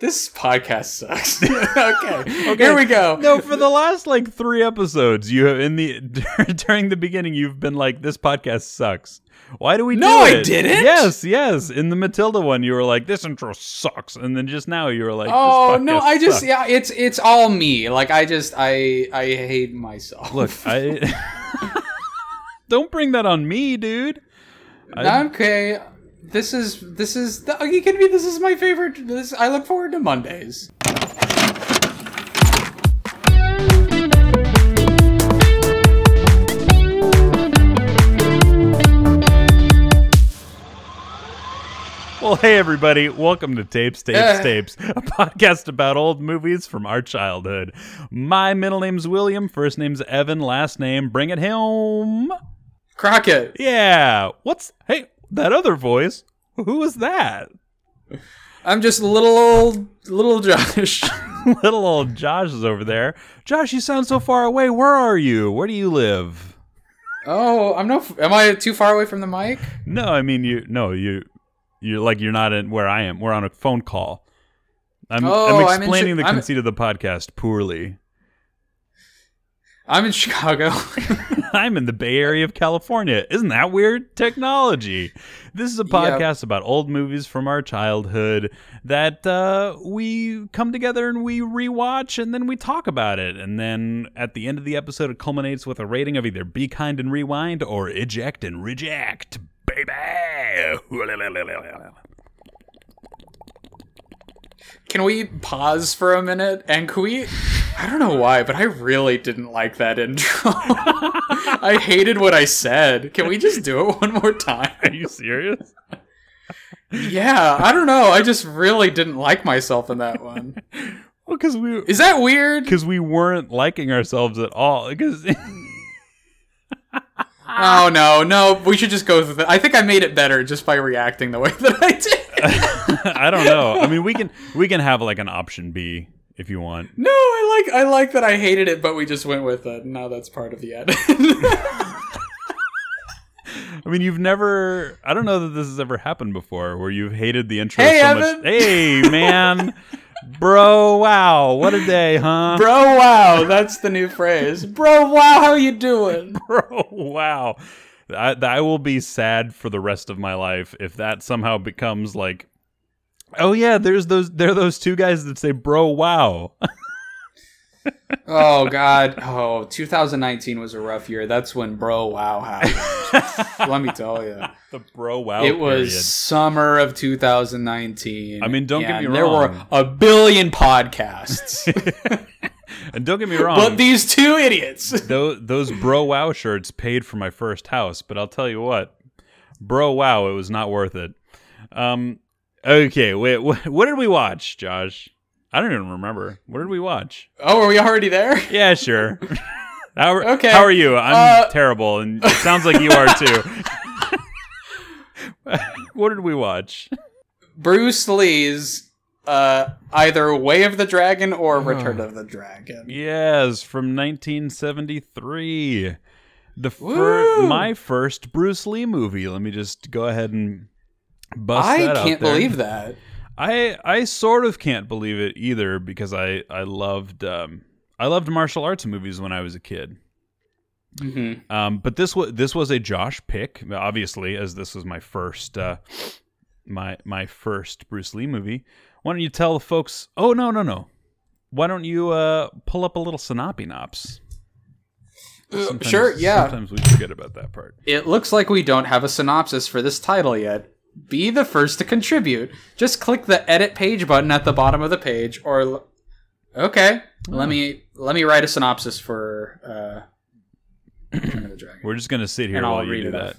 This podcast sucks. okay. okay, Here we go. No, for the last like three episodes, you have in the during the beginning, you've been like, "This podcast sucks." Why do we? No, do I it? didn't. Yes, yes. In the Matilda one, you were like, "This intro sucks," and then just now you were like, Oh no, I just sucks." yeah, it's it's all me. Like I just I I hate myself. Look, I don't bring that on me, dude. I- okay. This is this is the you can be this is my favorite this I look forward to Mondays. Well, hey everybody, welcome to Tapes, Tapes, Eh. Tapes, a podcast about old movies from our childhood. My middle name's William, first name's Evan, last name Bring It Home. Crockett. Yeah. What's hey that other voice? Who was that? I'm just little old little Josh. Little old Josh is over there. Josh, you sound so far away. Where are you? Where do you live? oh, I'm no am I too far away from the mic? No, I mean you. No, you. You're like you're not in where I am. We're on a phone call. I'm, Oh, I'm I'm in explaining the I'm- conceit of the podcast poorly. I'm in Chicago. I'm in the Bay Area of California. Isn't that weird? Technology. This is a podcast about old movies from our childhood that uh, we come together and we rewatch and then we talk about it. And then at the end of the episode, it culminates with a rating of either Be Kind and Rewind or Eject and Reject. Baby! Can we pause for a minute and can we I don't know why, but I really didn't like that intro. I hated what I said. Can we just do it one more time? Are you serious? Yeah, I don't know. I just really didn't like myself in that one. Well, because we. Is that weird? Because we weren't liking ourselves at all. Because Oh no, no. We should just go with it. I think I made it better just by reacting the way that I did. I don't know. I mean, we can we can have like an option B if you want. No, I like I like that I hated it, but we just went with it. Now that's part of the edit. I mean, you've never. I don't know that this has ever happened before, where you've hated the intro Hey, so Evan. much. Hey, man, bro, wow, what a day, huh? Bro, wow, that's the new phrase. Bro, wow, how you doing? Bro, wow. I, I will be sad for the rest of my life if that somehow becomes like, oh yeah, there's those there are those two guys that say bro, wow. Oh God. Oh, 2019 was a rough year. That's when Bro Wow happened. Let me tell you. the bro, wow. it was period. summer of 2019. I mean, don't get me wrong There were a billion podcasts, and don't get me wrong. but these two idiots. those those bro wow shirts paid for my first house, but I'll tell you what, bro wow, it was not worth it. Um, okay, wait, wh- what did we watch, Josh? I don't even remember. What did we watch? Oh, are we already there? Yeah, sure. how, are- Okay, how are you? I'm uh, terrible, and it sounds like you are too. what did we watch? Bruce Lee's uh, either Way of the Dragon or Return of the Dragon. Yes, from 1973. The fir- my first Bruce Lee movie. Let me just go ahead and bust I that out can't there. believe that. I I sort of can't believe it either because I I loved um I loved martial arts movies when I was a kid. hmm Um, but this was this was a Josh pick, obviously, as this was my first uh, my my first Bruce Lee movie. Why don't you tell the folks? Oh no no no! Why don't you uh, pull up a little synopinops? Sometimes- Uh, Sure, yeah. Sometimes we forget about that part. It looks like we don't have a synopsis for this title yet. Be the first to contribute. Just click the edit page button at the bottom of the page or l- Okay. Let me let me write a synopsis for uh of the Dragon. We're just gonna sit here And I'll while you read do that. off.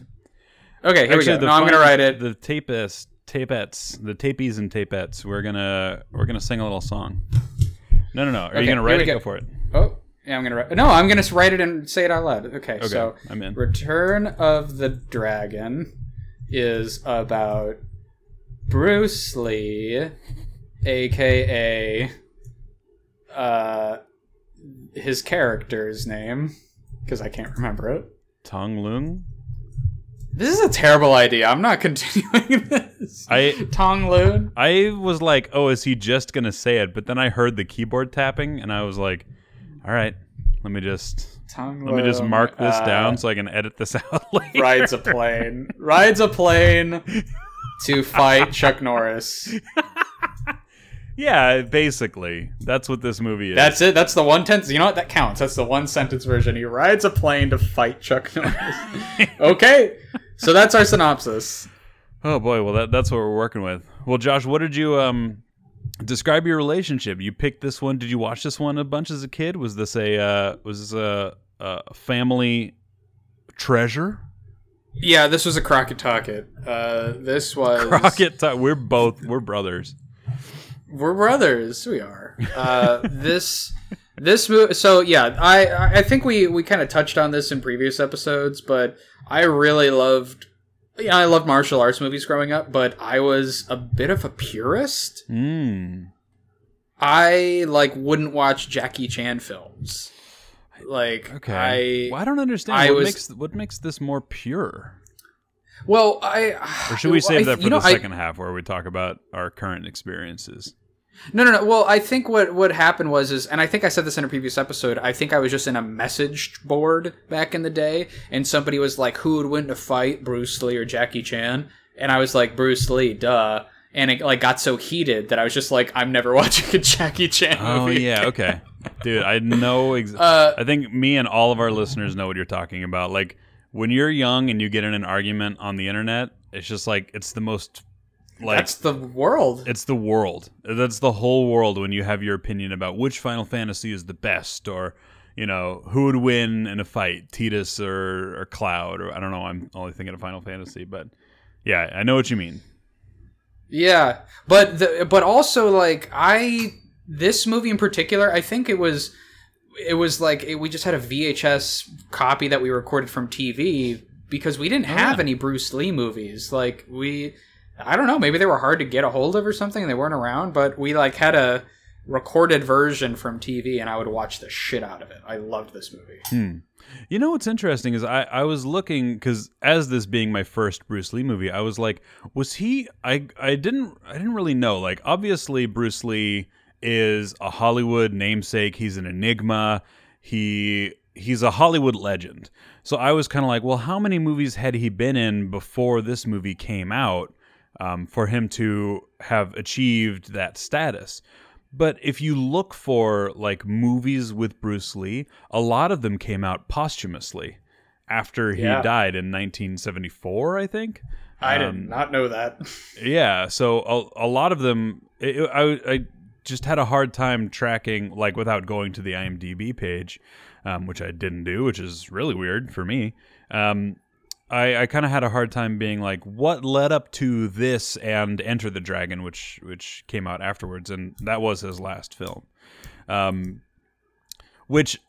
Okay, here we go. No, I'm going to write it. The tapes, tapettes, the tapies and tapettes. We're gonna we're gonna sing a little song. No no no. Are Okay, you gonna write it? go. Go for it. Oh, yeah, I'm to write No, I'm to write it and say it out loud. Okay, Okay, so I'm in. Return of the Dragon is about Bruce Lee, aka uh, his character's name, because I can't remember it. Tong Lung. This is a terrible idea. I'm not continuing this. I Tong Loon. I was like, oh, is he just gonna say it? But then I heard the keyboard tapping, and I was like, all right, let me just Tong let me just mark this uh, down so I can edit this out later. rides a plane. rides a plane to fight Chuck Norris. Yeah, basically, that's what this movie is. That's it. That's the one tense. You know what? That counts. That's the one sentence version. He rides a plane to fight Chuck Norris. okay, so that's our synopsis. oh boy, well that that's what we're working with. Well, Josh, what did you um describe your relationship? You picked this one. Did you watch this one a bunch as a kid? Was this a uh, was this a, a family treasure? Yeah, this was a Crockett Talkett. Uh, this was Rocket, Ti- we're both we're brothers. We're brothers. We are. Uh, this this movie. So yeah, I I think we we kind of touched on this in previous episodes, but I really loved. Yeah, I loved martial arts movies growing up, but I was a bit of a purist. Mm. I like wouldn't watch Jackie Chan films. Like Okay. I well, I don't understand I what was- makes what makes this more pure. well I Or should we save I- that for you know, the I- second half where we talk about our current experiences? No, no, no. Well, I think what what happened was is, and I think I said this in a previous episode. I think I was just in a message board back in the day, and somebody was like, "Who would win in a fight, Bruce Lee or Jackie Chan?" And I was like, "Bruce Lee, duh." And it like got so heated that I was just like, "I'm never watching a Jackie Chan Oh movie." yeah, okay, dude. I know. Ex- Uh, I think me and all of our listeners know what you're talking about. Like when you're young and you get in an argument on the internet, it's just like it's the most like That's the world. it's the world. That's the whole world when you have your opinion about which Final Fantasy is the best or you know, who would win in a fight, Tidus or, or Cloud or I don't know, I'm only thinking of Final Fantasy, but yeah, I know what you mean. Yeah, but the but also like I this movie in particular, I think it was it was like it, we just had a VHS copy that we recorded from TV because we didn't oh, have yeah. any Bruce Lee movies. Like we I don't know, maybe they were hard to get a hold of or something they weren't around, but we like had a recorded version from TV and I would watch the shit out of it. I loved this movie. Hmm. You know what's interesting is I, I was looking because as this being my first Bruce Lee movie, I was like, was he? I I didn't I didn't really know. Like obviously Bruce Lee is a Hollywood namesake. He's an enigma. He he's a Hollywood legend. So I was kind of like, well, how many movies had he been in before this movie came out um, for him to have achieved that status? But if you look for like movies with Bruce Lee, a lot of them came out posthumously after he Yeah. died in 1974, I think. I Um, did not know that. Yeah, so a, a lot of them, it, I, I just had a hard time tracking, like without going to the IMDb page, um, which I didn't do, which is really weird for me. Um, I, I kind of had a hard time being like, what led up to this and Enter the Dragon, which which came out afterwards, and that was his last film. Um, which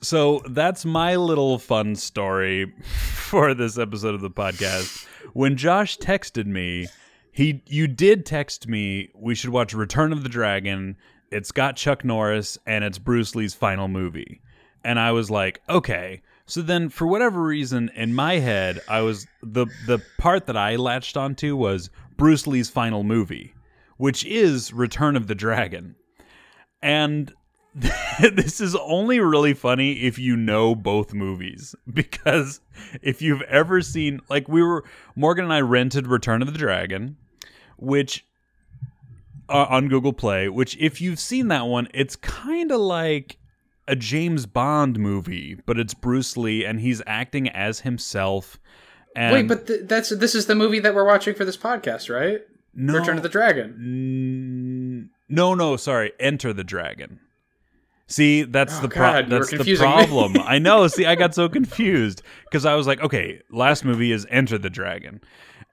so that's my little fun story for this episode of the podcast. When Josh texted me, he you did text me we should watch Return of the Dragon. It's got Chuck Norris and it's Bruce Lee's final movie. And I was like, okay. So then for whatever reason in my head, I was the the part that I latched onto was Bruce Lee's final movie, which is Return of the Dragon. And this is only really funny if you know both movies because if you've ever seen like we were Morgan and I rented Return of the Dragon which uh, on Google Play which if you've seen that one it's kind of like a James Bond movie but it's Bruce Lee and he's acting as himself and Wait, but th- that's this is the movie that we're watching for this podcast, right? no, Return of the Dragon. Mm, no, no, sorry. Enter the Dragon. See, that's Oh, the pro- God, that's the problem. I know. See, I got so confused because I was like, okay, last movie is Enter the Dragon,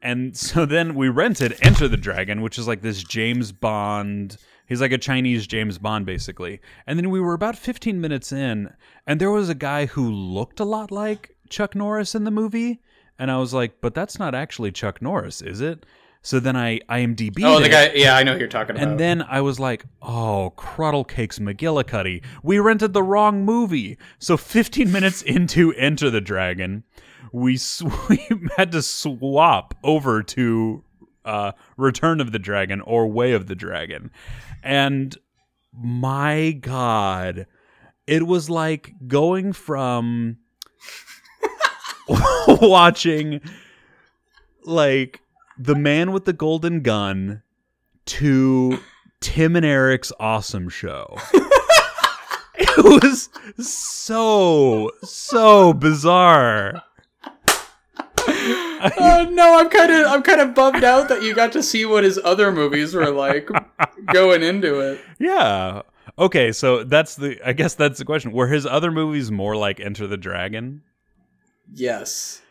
and so then we rented Enter the Dragon, which is like this James Bond. He's like a Chinese James Bond, basically. And then we were about 15 minutes in, and there was a guy who looked a lot like Chuck Norris in the movie, and I was like, but that's not actually Chuck Norris, is it? So then I IMDb. Oh, the guy. Yeah, I know who you're talking about. And then I was like, oh, Cruddle Cakes McGillicuddy. We rented the wrong movie. So 15 minutes into Enter the Dragon, we sw- we had to swap over to uh, Return of the Dragon or Way of the Dragon, and my God, it was like going from watching like the man with the golden gun to Tim and Eric's awesome show. it was so so bizarre. Oh no, I'm kind of I'm kind of bummed out that you got to see what his other movies were like going into it. Yeah. Okay, so that's the I guess that's the question. Were his other movies more like Enter the Dragon? Yes.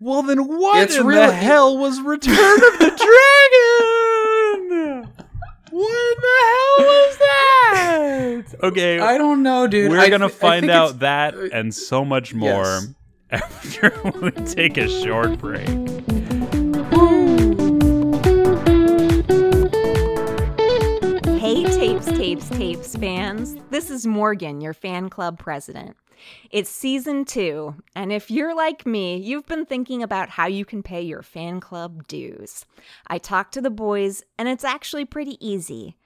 Well, then what It's in the really- hell was Return of the Dragon? What in the hell was that? Okay, I don't know, dude. we're I gonna th- find out it's- that uh, and so much more yes. After we take a short break. Hey, Tapes, Tapes, Tapes fans. This is Morgan, your fan club president. It's season two, and if you're like me, you've been thinking about how you can pay your fan club dues. I talked to the boys, and it's actually pretty easy.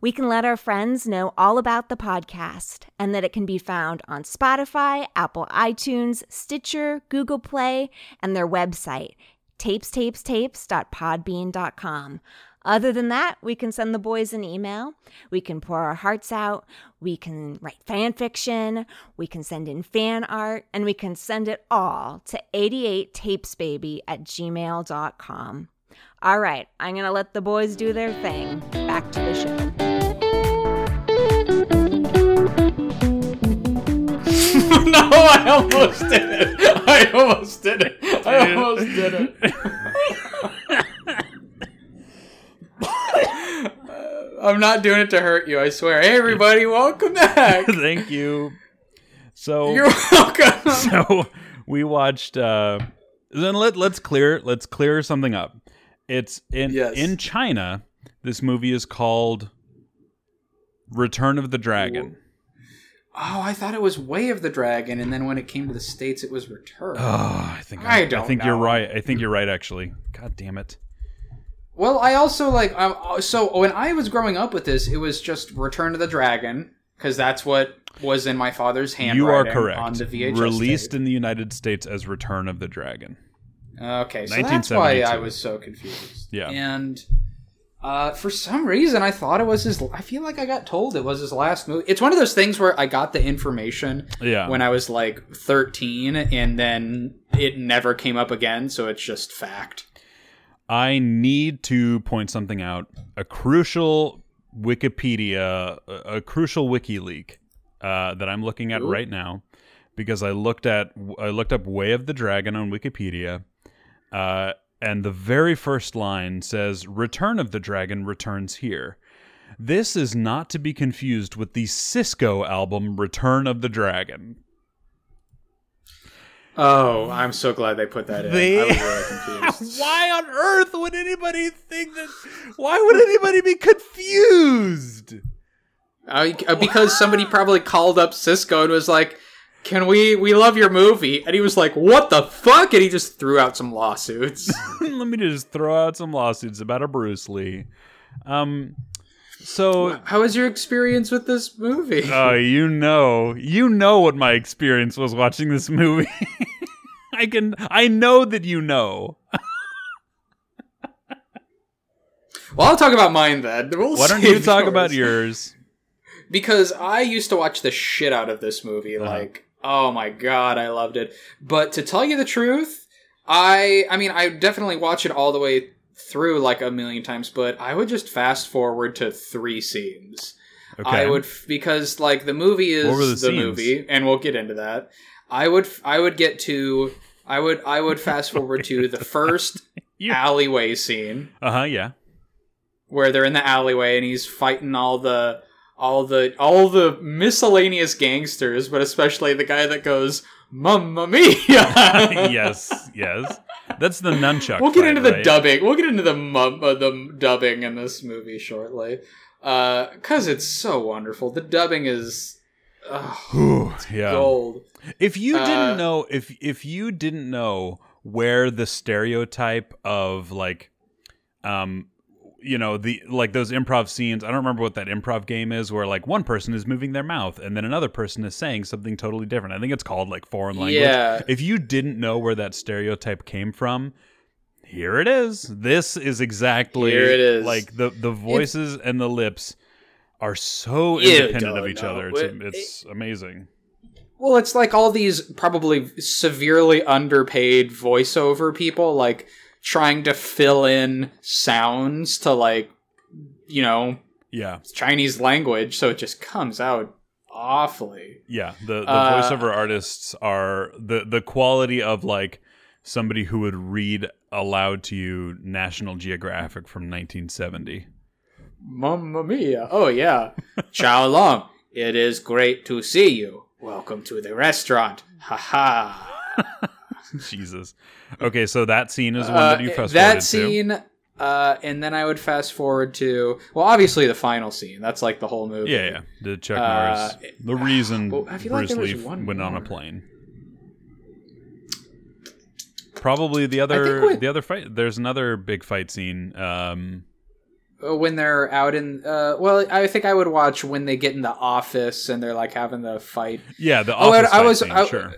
We can let our friends know all about the podcast and that it can be found on Spotify, Apple iTunes, Stitcher, Google Play, and their website, tapestapestapes.podbean.com. Other than that, we can send the boys an email. We can pour our hearts out. We can write fan fiction. We can send in fan art. And we can send it all to 88tapesbaby at gmail.com. All right, I'm going to let the boys do their thing. Back to the show. no, I almost did it. I almost did it. I almost did it. I'm not doing it to hurt you, I swear. Hey, everybody, welcome back. Thank you. So You're welcome. so we watched uh then let let's clear let's clear something up. It's in Yes. in China this movie is called Return of the Dragon. Oh, I thought it was Way of the Dragon, and then when it came to the States, it was Return. Oh, I think I I, don't I think you're right. I think you're right actually. God damn it. Well, I also like um, so when I was growing up with this, it was just Return to the Dragon because that's what was in my father's handwriting. You are correct. On the VHS Released tape. in the United States as Return of the Dragon. Okay, so that's why I was so confused. Yeah. and uh, for some reason I thought it was his. I feel like I got told it was his last movie. It's one of those things where I got the information Yeah. when I was like thirteen, and then it never came up again. So it's just fact. I need to point something out. A crucial Wikipedia, a, a crucial wiki leak uh, that I'm looking at Ooh. right now, because I looked at I looked up Way of the Dragon on Wikipedia, uh, and the very first line says "Return of the Dragon returns here." This is not to be confused with the Sisqó album "Return of the Dragon." Oh, I'm so glad they put that in. They- I was really confused. Why on earth would anybody think that? Why would anybody be confused? Uh, because somebody probably called up Sisqó and was like, "Can we? We love your movie," and he was like, "What the fuck?" And he just threw out some lawsuits. Let me just throw out some lawsuits about a Bruce Lee. Um, so How was your experience with this movie? uh, you know, you know what my experience was watching this movie. I can, I know that you know. well, I'll talk about mine then. We'll Why don't you talk about yours. yours? Because I used to watch the shit out of this movie. Uh-huh. Like, oh my god, I loved it. But to tell you the truth, I, I mean, I definitely watch it all the way through like a million times. But I would just fast forward to three scenes. Okay. I would f- because like the movie is the the, scenes? movie, and we'll get into that. I would f- I would get to I would I would fast forward to the first alleyway scene Uh huh. Yeah. where they're in the alleyway and he's fighting all the all the all the miscellaneous gangsters, but especially the guy that goes "Mamma mia!" yes. Yes. That's the nunchuck. We'll get fight, into the right? dubbing. We'll get into the mum, uh, the dubbing in this movie shortly, because it's so wonderful. The dubbing is Ooh, yeah. Gold. If you Uh, didn't know if if you didn't know where the stereotype of like um you know the like those improv scenes i don't remember what that improv game is where like one person is moving their mouth and then another person is saying something totally different i think it's called like foreign language Yeah. if you didn't know where that stereotype came from here it is this is exactly Here it is. like the the voices and the lips are so independent of each know. other it's, It- it's amazing Well, it's like all these probably severely underpaid voiceover people, like trying to fill in sounds to like, you know, yeah Chinese language, so it just comes out awfully. Yeah, the the Uh, voiceover artists are the the quality of like somebody who would read aloud to you National Geographic from 1970. Mamma mia! Oh yeah, Chow Long. It is great to see you. Welcome to the restaurant. Ha ha. Jesus. Okay, so that scene is one Uh, that you fast that forwarded to. scene, uh, and then I would fast forward to well, obviously the final scene. That's like the whole movie. Yeah, yeah. The Chuck Uh, Norris. The reason well, I feel like Bruce Lee went on a plane. Probably the other we- the other fight. There's another big fight scene. Um, Uh, when they're out in uh well i think i would watch when they get in the office and they're like having the fight yeah, the Oh, office I- I fight was- scene, I- sure.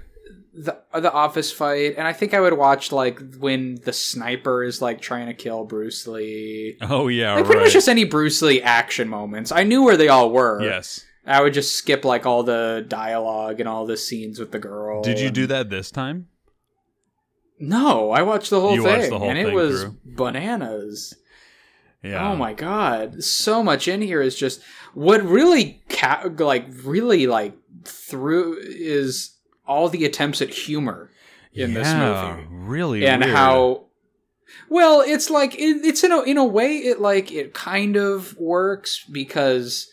The the office fight and i think i would watch like when the sniper is like trying to kill bruce lee Oh yeah, like pretty right. much just any bruce lee action moments i knew where they all were yes. i would just skip like all the dialogue and all the scenes with the girl Did you and- do that this time? no i watched the whole You thing the whole and it was through. bananas Yeah. Oh my god, so much in here is just what really ca- like really like through is all the attempts at humor in this movie Really, and weird. how well it's like it, it's in a in a way it like it kind of works because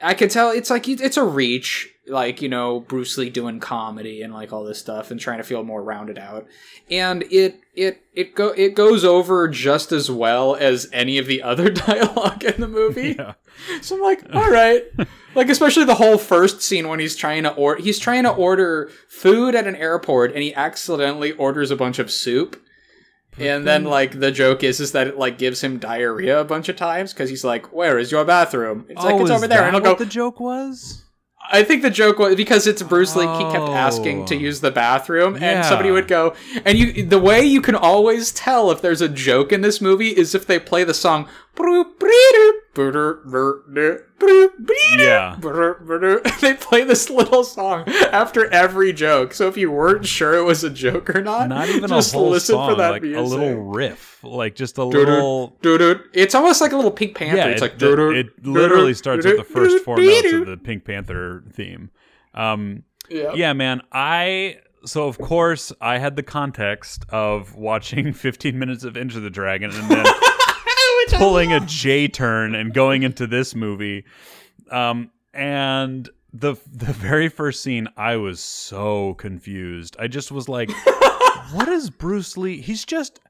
I can tell it's like it's a reach like you know Bruce Lee doing comedy and like all this stuff and trying to feel more rounded out and it it it go it goes over just as well as any of the other dialogue in the movie Yeah. so I'm like, all right. like especially the whole first scene when he's trying to or he's trying to order food at an airport and he accidentally orders a bunch of soup. And then like the joke is is that it like gives him diarrhea a bunch of times because he's like, "Where is your bathroom?" It's like Oh, it's over there, and he'll what go. the joke was? I think the joke was because it's Bruce Lee. He kept asking to Oh. use the bathroom, and somebody would go. And you, the way you can always tell if there's a joke in this movie is if they play the song. Yeah. They play this little song after every joke. So if you weren't sure it was a joke or not, Not even just a whole listen song, for that like music. a little riff, like just a little. It's almost like a little Pink Panther. Yeah, it's it, like doo-doo, it literally starts with the first four notes of the Pink Panther theme. Um, Yeah. yeah, man. I so of course I had the context of watching 15 minutes of Into the Dragon and then pulling a. J turn and going into this movie. Um, and the the very first scene, I was so confused. I just was like, "What is Bruce Lee? He's just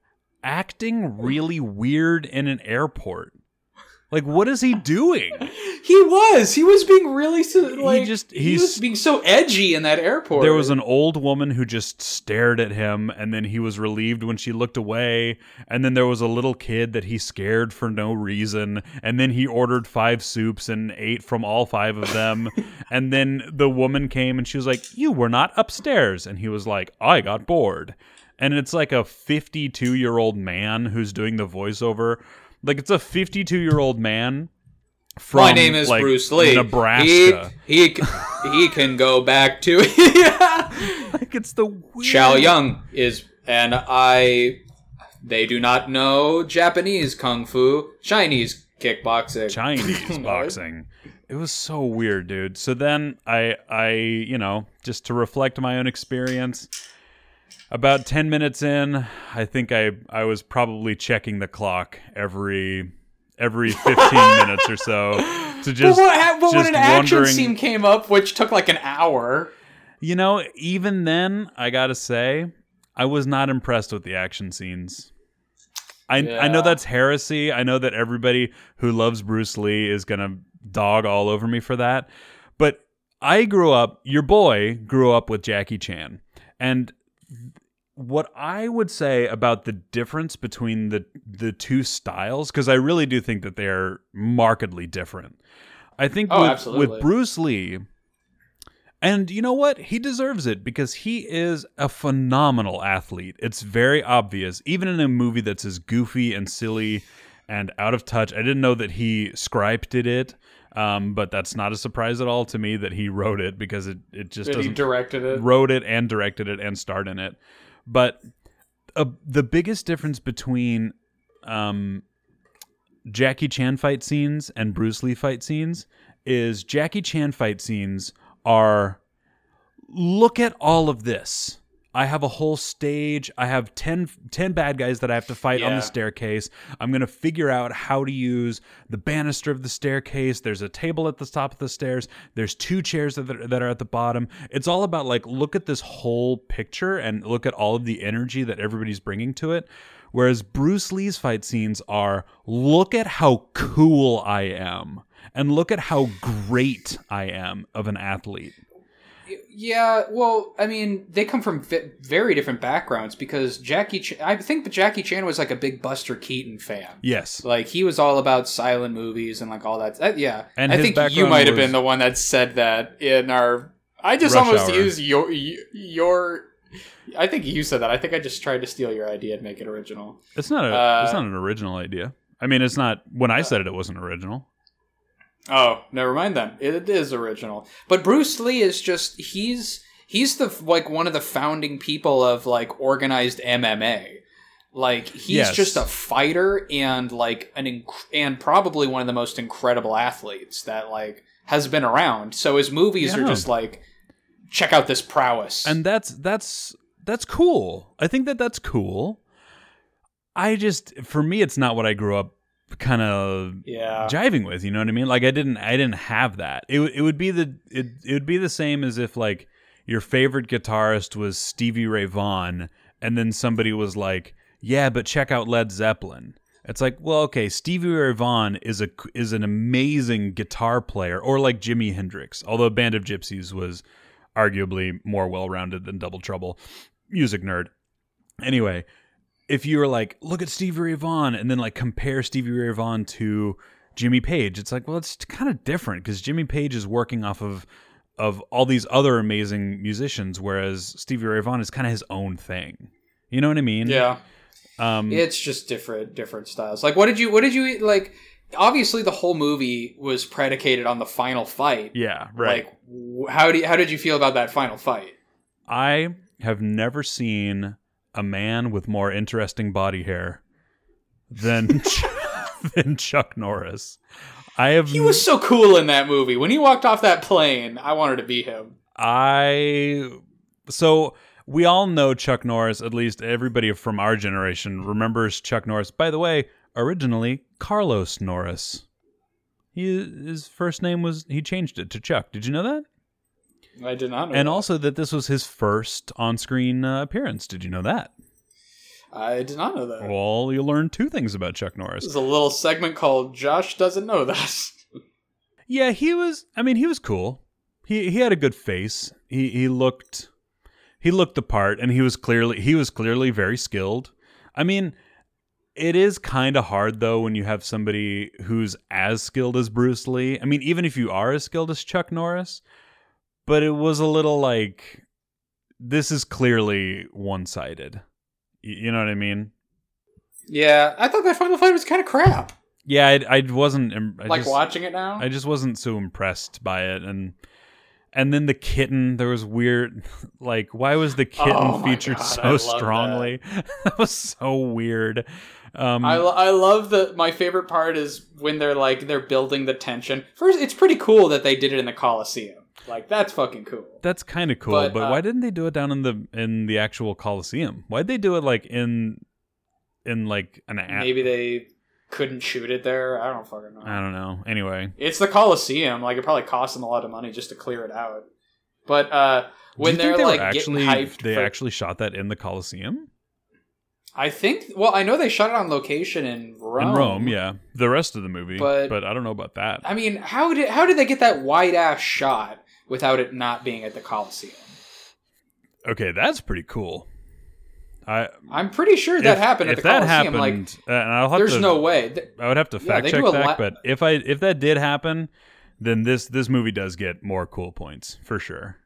acting really weird in an airport. Like, what is he doing? He was. He was being really so, like. just- he he's- was being so edgy in that airport. There was an old woman who just stared at him, and then he was relieved when she looked away. And then there was a little kid that he scared for no reason. And then he ordered five soups and ate from all five of them. and then the woman came and she was like, You were not upstairs. And he was like, I got bored. And it's like a 52 year old man who's doing the voiceover. Like, it's a 52 year old man. From, My name is like, Bruce Lee. Nebraska. He he, he can go back to yeah. like, it's the weird. Chow Young is, and I. They do not know Japanese kung fu, Chinese kickboxing, Chinese boxing. It was so weird, dude. So then I I, you know, just to reflect my own experience, about 10 minutes in, I think I I was probably checking the clock every every 15 minutes or so to just but what, but when just an action wondering- scene came up, which took like an hour, You know, even then, I got to say, I was not impressed with the action scenes. I I know Yeah. that's heresy. I know that everybody who loves Bruce Lee is going to dog all over me for that. But I grew up, your boy grew up with Jackie Chan. And what I would say about the difference between the the two styles cuz I really do think that they're markedly different. I think Oh, with, absolutely. with Bruce Lee and you know what? He deserves it because he is a phenomenal athlete. It's very obvious even in a movie that's as goofy and silly and out of touch. I didn't know that he scripted it. Um, but that's not a surprise at all to me that he wrote it because it, it just That he doesn't directed it. wrote it and directed it and starred in it. But uh, the biggest difference between um, Jackie Chan fight scenes and Bruce Lee fight scenes is Jackie Chan fight scenes are look at all of this. I have a whole stage. I have 10, 10 bad guys that I have to fight on the staircase. I'm going to figure out how to use the banister of the staircase. There's a table at the top of the stairs. There's two chairs that are, that are at the bottom. It's all about like look at this whole picture and look at all of the energy that everybody's bringing to it. Whereas Bruce Lee's fight scenes are look at how cool I am and look at how great I am of an athlete. Yeah, well, I mean, they come from very different backgrounds because Jackie. Ch- I think Jackie Chan was like a big Buster Keaton fan. Yes. Like he was all about silent movies and like all that. uh, yeah, And I think you might have been the one that said that in our. I just almost Hour. used your your. I think you said that. I think I just tried to steal your idea and make it original. It's not a Uh, it's not an original idea. I mean, it's not when I said it it wasn't original. Oh, never mind then. It is original. But Bruce Lee is just he's he's the like one of the founding people of like organized MMA. Like he's Yes. just a fighter and like an inc- and probably one of the most incredible athletes that like has been around. So his movies Yeah. are just like check out this prowess. And that's that's that's cool. I think that that's cool. I just for me it's not what I grew up kind of yeah. jiving with, you know what I mean? Like I didn't I didn't have that. It would- it would be the it it would be the same as if like your favorite guitarist was Stevie Ray Vaughan and then somebody was like, "Yeah, but check out Led Zeppelin." It's like, well, okay, Stevie Ray Vaughan is a is an amazing guitar player, or like Jimi Hendrix. Although Band of Gypsys was arguably more well-rounded than Double Trouble, music nerd. Anyway, if you were like, look at Stevie Ray Vaughan, and then like compare Stevie Ray Vaughan to Jimmy Page, it's like, well, it's kind of different because Jimmy Page is working off of of all these other amazing musicians, whereas Stevie Ray Vaughan is kind of his own thing. You know what I mean? Yeah. Um, It's just different different styles. Like what did you what did you like obviously the whole movie was predicated on the final fight. yeah. Right. Like, how do you, how did you feel about that final fight? I have never seen a man with more interesting body hair than than Chuck Norris. I have He was so cool in that movie. When he walked off that plane, I wanted to be him. I so we all know Chuck Norris, at least everybody from our generation remembers Chuck Norris. By the way, originally Carlos Norris. He, his first name was he changed it to Chuck. Did you know that? I did not know. And that. also that this was his first on-screen uh, appearance. Did you know that? I did not know that. Well, you learned two things about Chuck Norris. There's a little segment called "Josh doesn't know that." Yeah, he was. I mean, he was cool. He he had a good face. He he looked he looked the part, and he was clearly he was clearly very skilled. I mean, it is kind of hard though when you have somebody who's as skilled as Bruce Lee. I mean, even if you are as skilled as Chuck Norris, but it was a little like this is clearly one sided. You know what I mean? yeah, I thought that final fight was kind of crap. Yeah, I, I wasn't. I like just- watching it now. I just wasn't so impressed by it and and then the kitten there was weird like why was the kitten Oh featured God, so strongly that. was so weird um I, I love the my favorite part is when they're like they're building the tension. First, it's pretty cool that they did it in the Coliseum. Like that's fucking cool. that's kind of cool but, but, uh, why didn't they do it down in the in the actual coliseum why'd they do it like in in like an app Maybe they couldn't shoot it there. I don't fucking know. i don't know anyway It's the Coliseum. Like it probably cost them a lot of money just to clear it out. But uh, when they're they like actually hyped, they for- actually shot that in the coliseum I think. Well, I know they shot it on location in Rome. in rome yeah the rest of the movie But- but i don't know about that I mean, how did how did they get that wide ass shot without it not being at the Coliseum. Okay, that's pretty cool. I I'm pretty sure that if, happened if at the that Coliseum. happened, like, uh, and I'll have there's to, no way. I would have to fact they check that, lot- but if I if that did happen, then this this movie does get more cool points for sure.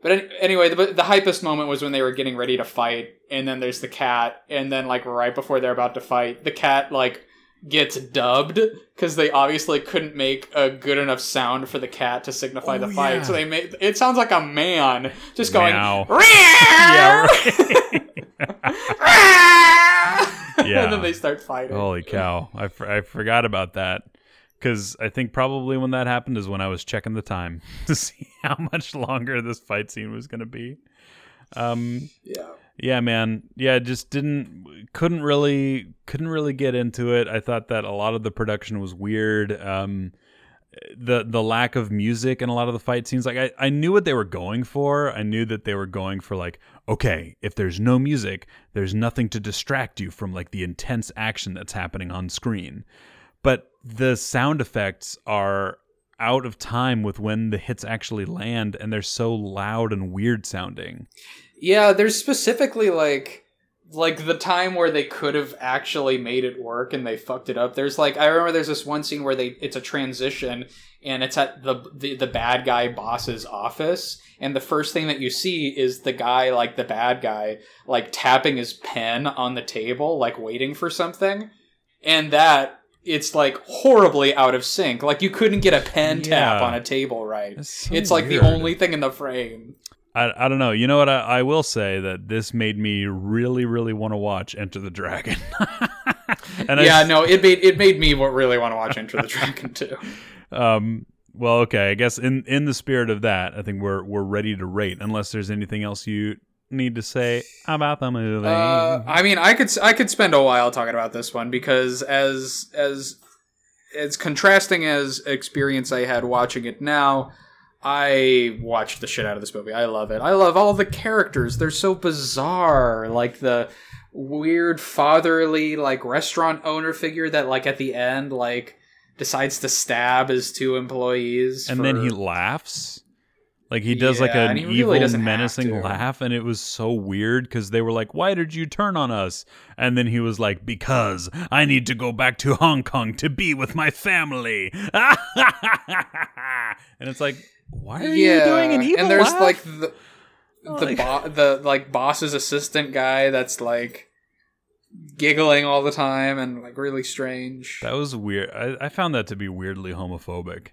But anyway, the, the hypest moment was when they were getting ready to fight, and then there's the cat, and then like right before they're about to fight, the cat like gets dubbed because they obviously couldn't make a good enough sound for the cat to signify Oh, the fight. yeah. So they made it sounds like a man just going. Meow. yeah, Yeah. and then they start fighting. Holy cow! I, f- I forgot about that because I think probably when that happened is when I was checking the time to see how much longer this fight scene was going to be. Um, Yeah. yeah, man. Yeah, just didn't couldn't really couldn't really get into it. I thought that a lot of the production was weird. Um, the the lack of music in a lot of the fight scenes like I, I knew what they were going for i knew that they were going for like okay if there's no music there's nothing to distract you from like the intense action that's happening on screen but the sound effects are out of time with when the hits actually land and they're so loud and weird sounding Yeah, there's specifically like like the time where they could have actually made it work and they fucked it up. There's like I remember there's this one scene where they it's a transition and it's at the the, the bad guy boss's office and the first thing that you see is the guy like the bad guy like tapping his pen on the table like waiting for something and that it's like horribly out of sync. Like you couldn't get a pen tap on a table right. So it's like weird. the only thing in the frame. I, I don't know. You know what? I, I will say that this made me really, really want to watch Enter the Dragon. and yeah, I, no, it made it made me really want to watch Enter the Dragon too. Um. Well, okay. I guess in in the spirit of that, I think we're we're ready to rate. Unless there's anything else you need to say about the movie. Uh, I mean, I could I could spend a while talking about this one because as as as contrasting as experience I had watching it now, I watched the shit out of this movie. I love it. I love all the characters. They're so bizarre. Like the weird fatherly like restaurant owner figure that like at the end like decides to stab his two employees and for- then he laughs. Like he does like an really evil, menacing laugh, and it was so weird because they were like, "Why did you turn on us?" And then he was like, "Because I need to go back to Hong Kong to be with my family." and it's like, why are you doing an evil and there's laugh? like the the Like- bo- the like boss's assistant guy that's like giggling all the time and like really strange. that was weird. I, I found that to be weirdly homophobic.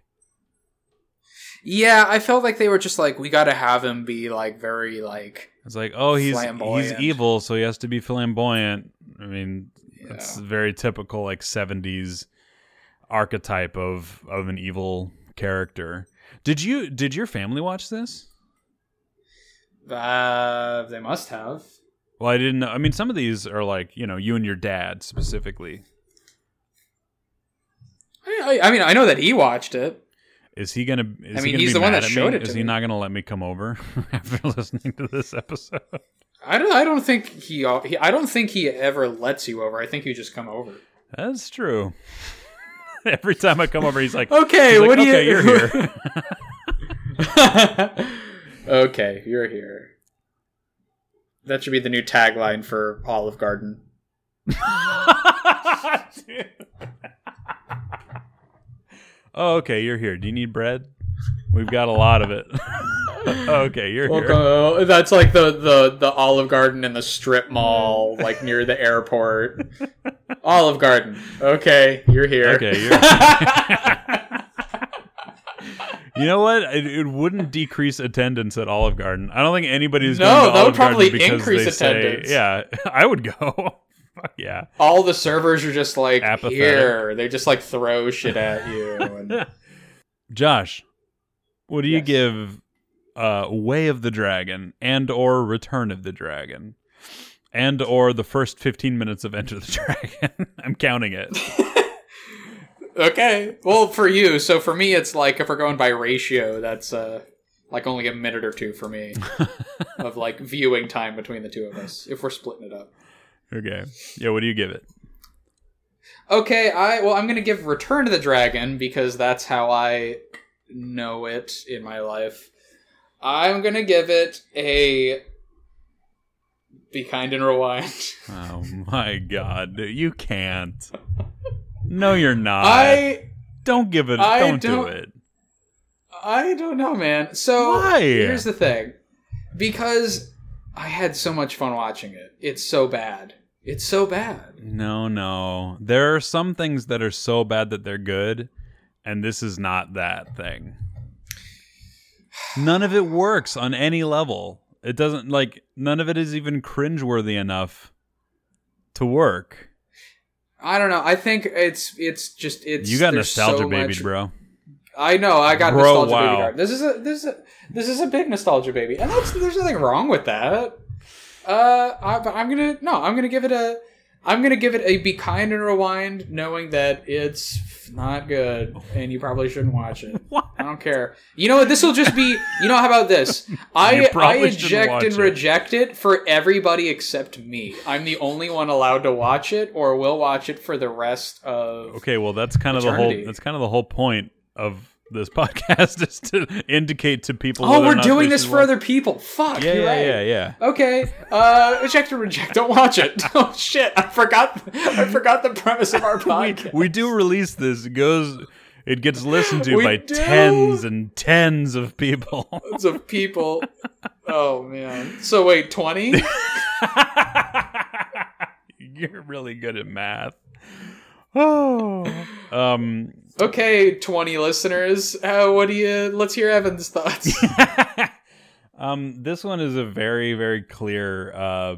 Yeah, I felt like they were just like we got to have him be like very like It's like, oh, he's he's evil, so he has to be flamboyant. I mean, it's Yeah. very typical like '70s archetype of of an evil character. Did you did your family watch this? uh they must have. Well, I didn't know. I mean, some of these are like you know you and your dad specifically. I, I, I mean, I know that he watched it. Is he gonna? Is I he mean, gonna he's be the one that at showed me? it Is he me. not gonna let me come over after listening to this episode? I don't. I don't think he, he. I don't think he ever lets you over. I think you just come over. That's true. Every time I come over, he's like, Okay, he's like, what do okay, you? you're here. okay, you're here. That should be the new tagline for Olive Garden. Oh, okay, you're here. Do you need bread? We've got a lot of it. okay, you're here. Welcome. Oh, that's like the, the the Olive Garden in the strip mall, like near the airport. Olive Garden. Okay, you're here. Okay, you're. you know what? It, it wouldn't decrease attendance at Olive Garden. I don't think anybody's No, going to that would Olive Garden probably because increase they say- yeah, I would go. Yeah. All the servers are just like Apathetic. here. They just like throw shit at you. And... Josh, what do you Yes. give uh, Way of the Dragon and or Return of the Dragon? And or the first 15 minutes of Enter the Dragon. I'm counting it. Okay. Well, for you, so for me, it's like if we're going by ratio, that's uh like only a minute or two for me of like viewing time between the two of us if we're splitting it up. Okay. Yeah, what do you give it? Okay, I well, I'm gonna give Return to the Dragon because that's how I know it in my life. I'm gonna give it a be kind and rewind. Oh my god, you can't. No, you're not. I don't give it. I don't, do don't- it. I don't know, man. So Why? here's the thing. Because I had so much fun watching it. It's so bad. It's so bad. No, no. There are some things that are so bad that they're good, and this is not that thing. None of it works on any level. It doesn't like none of it is even cringeworthy enough to work. I don't know. I think it's it's just it's you got nostalgia so baby, much- bro. I know. I got Bro, nostalgia wow. baby card. This is a this is a this is a big nostalgia baby, and that's there's nothing wrong with that. Uh, I, I'm gonna no. I'm gonna give it a. I'm gonna give it a be kind and rewind, knowing that it's not good, and you probably shouldn't watch it. What? I don't care. You know what? This will just be. You know how about this? I I eject and it. reject it for everybody except me. I'm the only one allowed to watch it, or will watch it for the rest of. Okay, well that's kind of the whole that's kind of the whole point of this podcast is to indicate to people Oh, we're doing this for other people. Fuck. Yeah, yeah, right. yeah, yeah. Okay, uh, eject or reject. Don't watch it. Oh shit! I forgot. I forgot the premise of our podcast. we do release this. It goes it gets listened to We by do. tens and tens of people. Lots of people. Oh man. So wait, twenty? You're really good at math. Oh. Um Okay, twenty listeners. Uh, what do you? Let's hear Evan's thoughts. um this one is a very very clear uh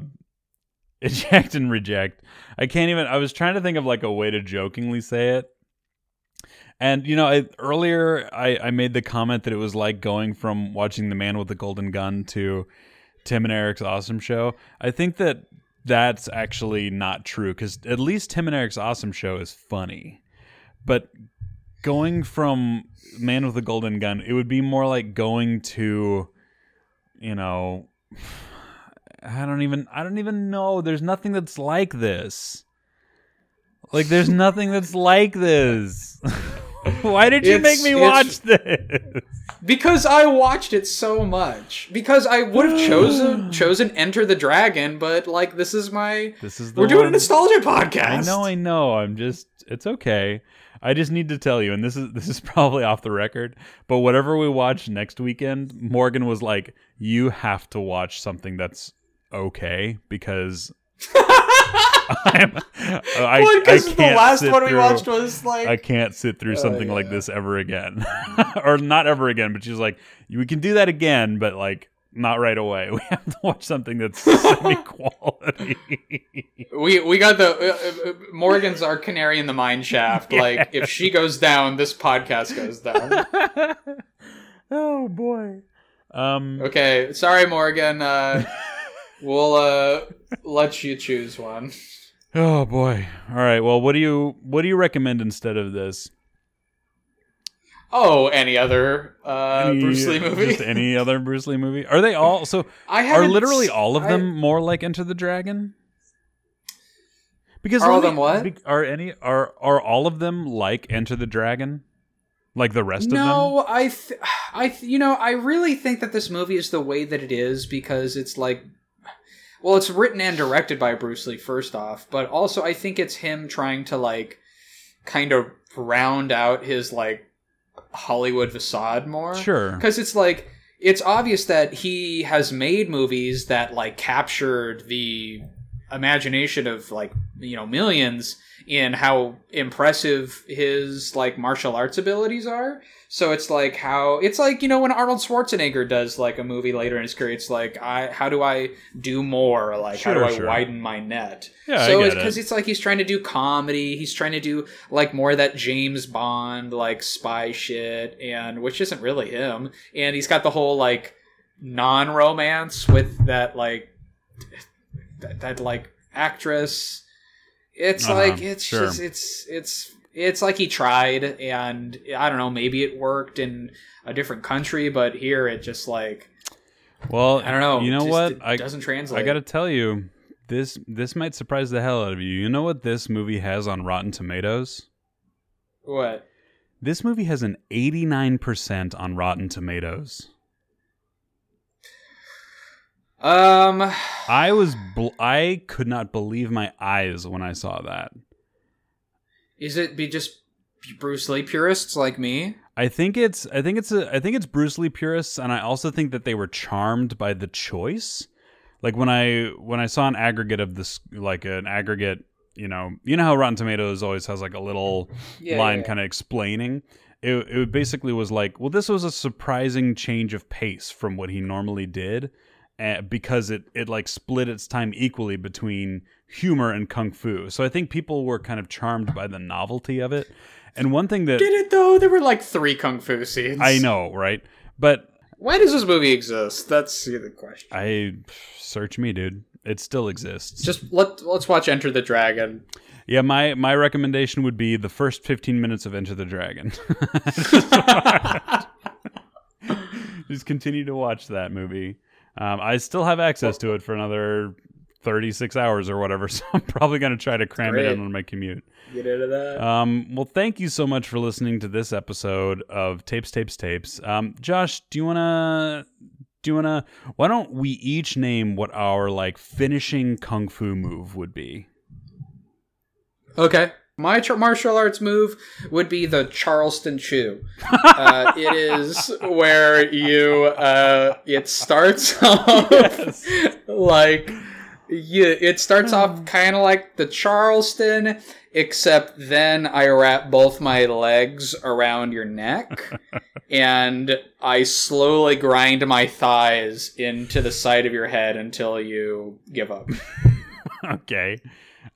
eject and reject. I can't even I was trying to think of like a way to jokingly say it. And you know, I, earlier I, I made the comment that it was like going from watching The Man with the Golden Gun to Tim and Eric's Awesome Show. I think that that's actually not true because at least Tim and Eric's Awesome Show is funny, but going from Man with the Golden Gun, it would be more like going to, you know, I don't even I don't even know. There's nothing that's like this. Like there's nothing that's like this. Why did you It's- make me watch this? because I watched it so much. Because I would have chosen chosen Enter the Dragon, but like this is my. This is the We're doing a nostalgia podcast. I know, I know. I'm just it's okay. I just need to tell you, and this is this is probably off the record, but whatever we watch next weekend, Morgan was like, "You have to watch something that's okay because I'm, I, Well, I because the can't last one we through- watched was like. I can't sit through Oh, something like yeah. this ever again, or not ever again. But she's like, we can do that again, but like not right away. We have to watch something that's semi quality. We we got the uh, uh, Morgan's our canary in the mine shaft. Like if she goes down, this podcast goes down. oh boy. Um. Okay, sorry, Morgan. Uh, we'll uh, let you choose one. Oh boy. All right. Well, what do you what do you recommend instead of this? Oh, any other uh, Any- Bruce Lee movie? Just any other Bruce Lee movie? Are they all so? I Are literally all of I- them more like Enter the Dragon? Because Are all let them what? Are any are are all of them like Enter the Dragon? Like the rest of them? No, I, th- I, th- you know, I really think that this movie is the way that it is because it's like, well, it's written and directed by Bruce Lee first off, but also I think it's him trying to like, kind of round out his like Hollywood facade more. Sure. because it's like it's obvious that he has made movies that like captured the imagination of like you know millions in how impressive his like martial arts abilities are. So it's like how it's like you know when arnold schwarzenegger does like a movie later in his career it's like i how do i do more? Like how do Sure, i widen my net? Yeah, so because it. it's like he's trying to do comedy. He's trying to do like more of that james bond like spy shit and which isn't really him. And he's got the whole like non-romance with that like that, that like actress it's Uh-huh, like it's sure. just it's it's it's like he tried and i don't know maybe it worked in a different country but here it just like Well, i don't know You know just- what? it I doesn't translate I got to tell you, this this might surprise the hell out of you. You know what this movie has on Rotten Tomatoes? what This movie has an 89% on Rotten Tomatoes. Um, I was bl- I could not believe my eyes when I saw that. is it be just Bruce Lee purists like me? I think it's I think it's a I think it's Bruce Lee purists, and I also think that they were charmed by the choice. Like when I when I saw an aggregate of this, like an aggregate, you know, you know how Rotten Tomatoes always has like a little Yeah, line yeah, yeah. kind of explaining. It, it basically was like, well, this was a surprising change of pace from what he normally did, Eh, because it it like split its time equally between humor and kung fu. So I think people were kind of charmed by the novelty of it. And one thing that Did it though? There were like three kung fu scenes. I know, right? But Why does this movie exist? That's the question. I search me, dude. It still exists. Just let let's watch Enter the Dragon. yeah, my my recommendation would be the first 15 minutes of Enter the Dragon. Just continue to watch that movie. Um, I still have access to it for another 36 hours or whatever, so I'm probably going to try to cram it in on my commute. Get into that. Um, well, thank you so much for listening to this episode of Tapes, Tapes, Tapes. Um, Josh, do you wanna? Do you wanna? Why don't we each name what our like finishing kung fu move would be? Okay. My tr- martial arts move would be the Charleston Chew. Uh, it is where you, uh, it starts off like, you, it starts off kind of like the Charleston, except then I wrap both my legs around your neck and I slowly grind my thighs into the side of your head until you give up. okay.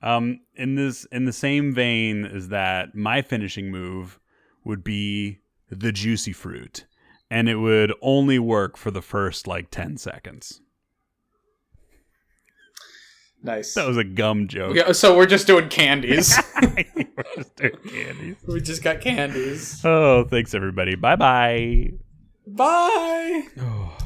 Um, in this, in the same vein as that, my finishing move would be the juicy fruit, and it would only work for the first like 10 seconds. Nice. That was a gum joke. Yeah, so we're just doing candies. We're just doing candies. we just got candies. Oh, thanks everybody. Bye bye. Bye. Oh.